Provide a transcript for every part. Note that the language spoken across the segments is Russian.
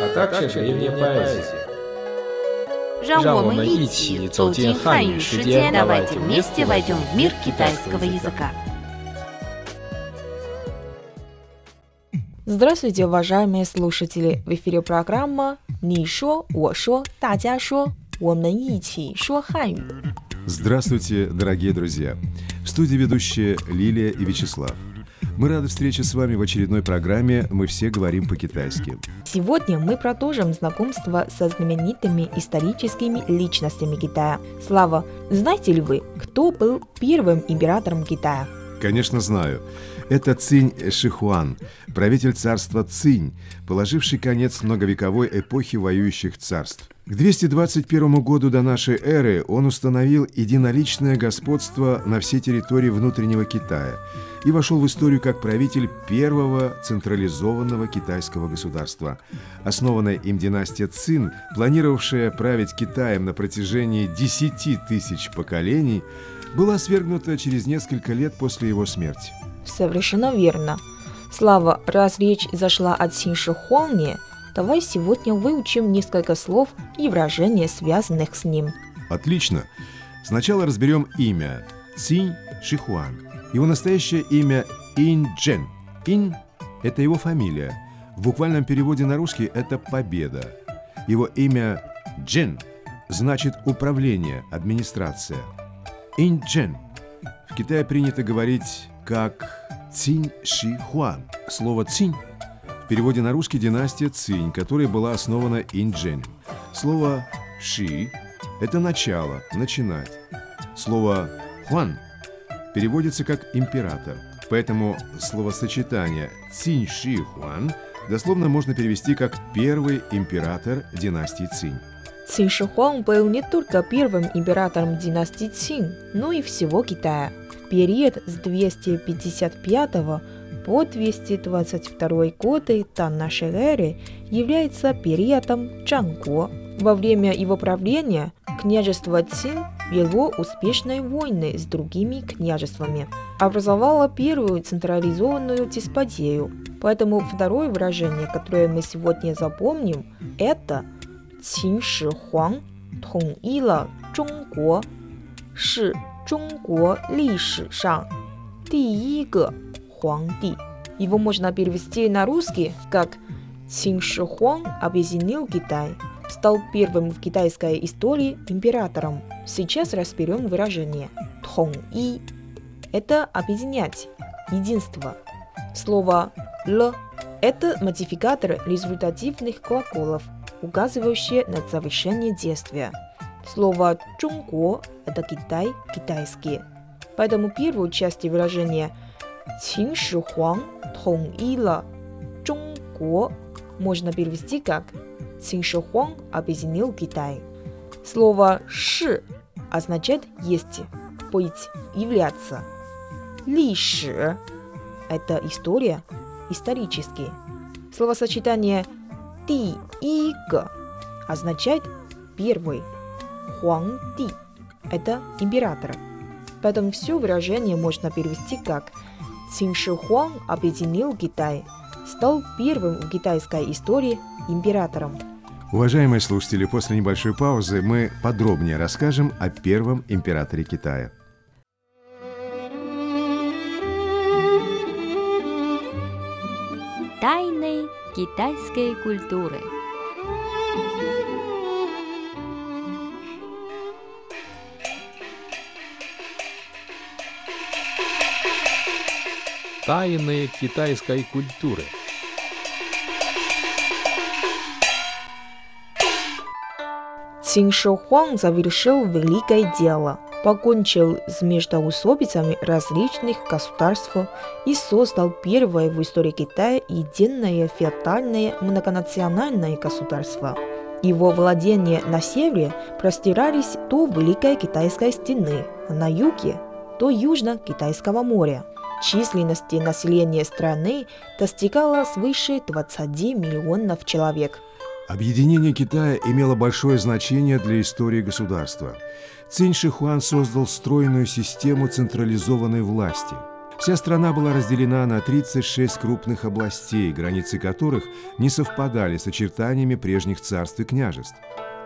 а также древняя поэзия. 让让我们一我们一起起走走进进汉汉语世语世界界， давайте давайте вместе вместе войдем в мир китайского китайского языка. языка. Здравствуйте, уважаемые слушатели! В эфире программа «你说我说大家说我们一起说汉语». Здравствуйте, дорогие друзья! В студии ведущие Лилия и Вячеслав. мы рады встрече с вами в очередной программе «Мы все говорим по-китайски». Сегодня мы продолжим знакомство со знаменитыми историческими личностями Китая. Слава, знаете ли вы, кто был первым императором Китая? Конечно, знаю. Это Цинь Шихуан, правитель царства Цинь, положивший конец многовековой эпохи воюющих царств. К 221 году до нашей эры он установил единоличное господство на всей территории внутреннего Китая и вошел в историю как правитель первого централизованного китайского государства. Основанная им династия Цин, планировавшая править Китаем на протяжении 10 тысяч поколений, была свергнута через несколько лет после его смерти. Совершенно верно. Слава, раз речь зашла о Цинши Хуане, давай сегодня выучим несколько слов и выражения, связанных с ним. Отлично. Сначала разберем имя Цинь Шихуан. Его настоящее имя Ин Джен. Ин – это его фамилия. В буквальном переводе на русский это «победа». Его имя Джен значит «управление», «администрация». Ин Джен. В Китае принято говорить как Цинь Ши Хуан. Слово «цинь» в переводе на русский династия Цинь, которая была основана Ин Джен. Слово «ши» – это начало, начинать. Слово «хуан» переводится как «император». Поэтому словосочетание «цинь ши хуан» дословно можно перевести как «первый император династии Цинь». Цин Ши Хуан был не только первым императором династии Цин, но и всего Китая В период с 255 по 222 годы до нашей эры является периодом Чанго. Во время его правления княжество Цин вело успешные войны с другими княжествами, образовало первую централизованную деспотию. Поэтому второе выражение, которое мы сегодня запомним, это 秦始皇统一了中国，是 中国历史上第一个皇帝。Его можно перевести на русский как «Цин Ши Хуан объединил Китай», стал первым в китайской истории императором. Сейчас разберем выражение «тong и». Это объединять, единство. Слово «л» – это модификатор результативных глаголов, указывающие на завершение действия. Слово «Чунго» – это Китай, китайский. Поэтому первую часть выражения «Цин Ши Хуанг Тонила Чунго» можно перевести как «Цин Ши Хуанг объединил Китай». Слово «ши» означает «есть», «быть», «являться». «Ли ши» – это история, исторический. Словосочетание «ти и г» означает «первый», «Хуанди» – это император. Поэтому все выражение можно перевести как «Цин Ши Хуан объединил Китай», стал первым в китайской истории императором. Уважаемые слушатели, после небольшой паузы мы подробнее расскажем о первом императоре Китая. Тайны китайской культуры. Тайны китайской культуры. Цин Ши Хуан завершил великое дело. покончил с междоусобицами различных государств и создал первое в истории Китая единое феодальное многонациональное государство. Его владения на севере простирались до Великой Китайской стены, а на юге – до Южно-Китайского моря. Численность населения страны достигала свыше 20 миллионов человек. Объединение Китая имело большое значение для истории государства. Цинь Шихуан создал стройную систему централизованной власти. Вся страна была разделена на 36 крупных областей, границы которых не совпадали с очертаниями прежних царств и княжеств.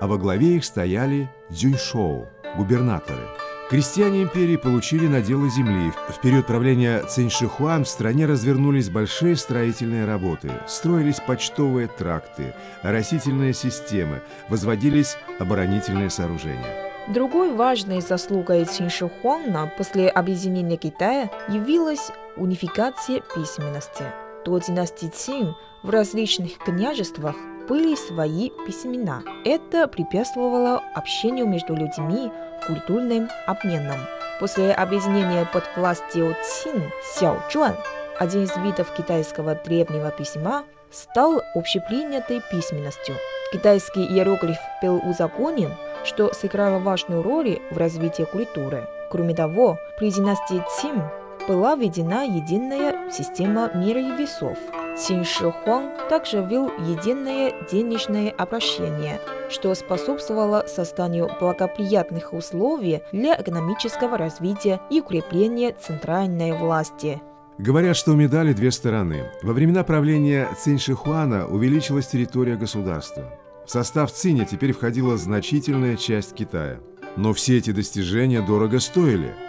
А во главе их стояли дзюньшоу, губернаторы – Крестьяне империи получили наделы земли. В период правления Циньшихуан в стране развернулись большие строительные работы, строились почтовые тракты, растительные системы, возводились оборонительные сооружения. Другой важной заслугой Циншихуана после объединения Китая явилась унификация письменности. До династии Цин в различных княжествах были свои письмена. Это препятствовало общению между людьми, культурным обменом. После объединения под властью Цин Сяочуан, один из видов китайского древнего письма, стал общепринятой письменностью. Китайский иероглиф был узаконен, что сыграло важную роль в развитии культуры. Кроме того, при династии Цин была введена единая система мера и весов. Цин Шихуан также ввел единое денежное обращение, что способствовало созданию благоприятных условий для экономического развития и укрепления центральной власти. Говорят, что у медали две стороны. Во времена правления Цинь Шихуана увеличилась территория государства. В состав Циня теперь входила значительная часть Китая. Но все эти достижения дорого стоили –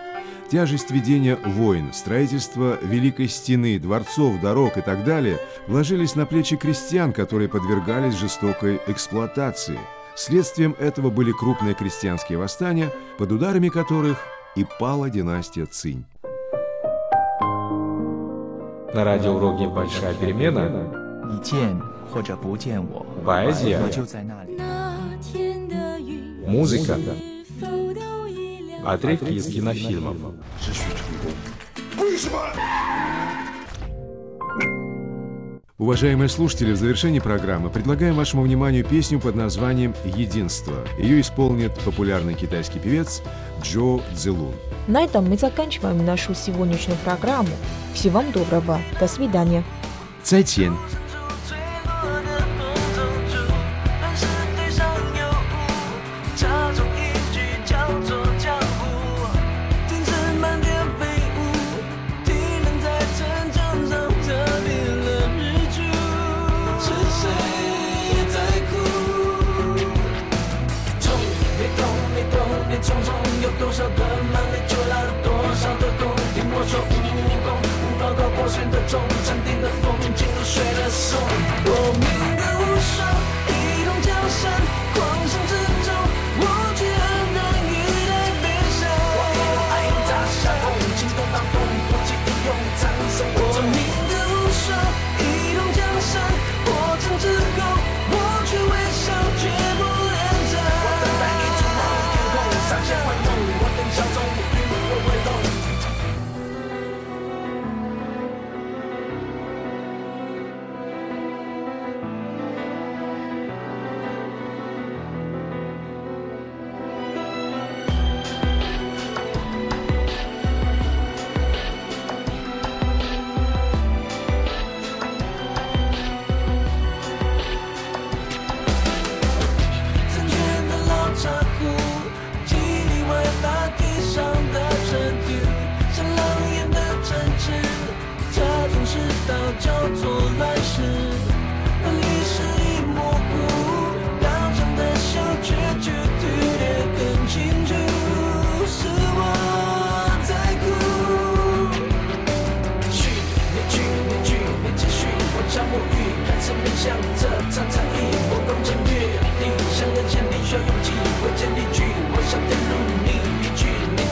Тяжесть ведения войн, строительство Великой Стены, дворцов, дорог и так далее ложились на плечи крестьян, которые подвергались жестокой эксплуатации. Следствием этого были крупные крестьянские восстания, под ударами которых и пала династия Цинь. На радиоуроке «Большая перемена» поэзия, музыка, Отрывки из кинофильмов. Уважаемые слушатели, в завершении программы предлагаем вашему вниманию песню под названием «Единство». Ее исполнит популярный китайский певец Джо Цзелун. На этом мы заканчиваем нашу сегодняшнюю программу. Всего вам доброго. До свидания. 再见。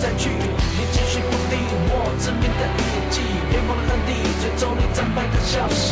再去。你继续鼓定我致命的一击，巅峰的恩地，最终你战败的消息。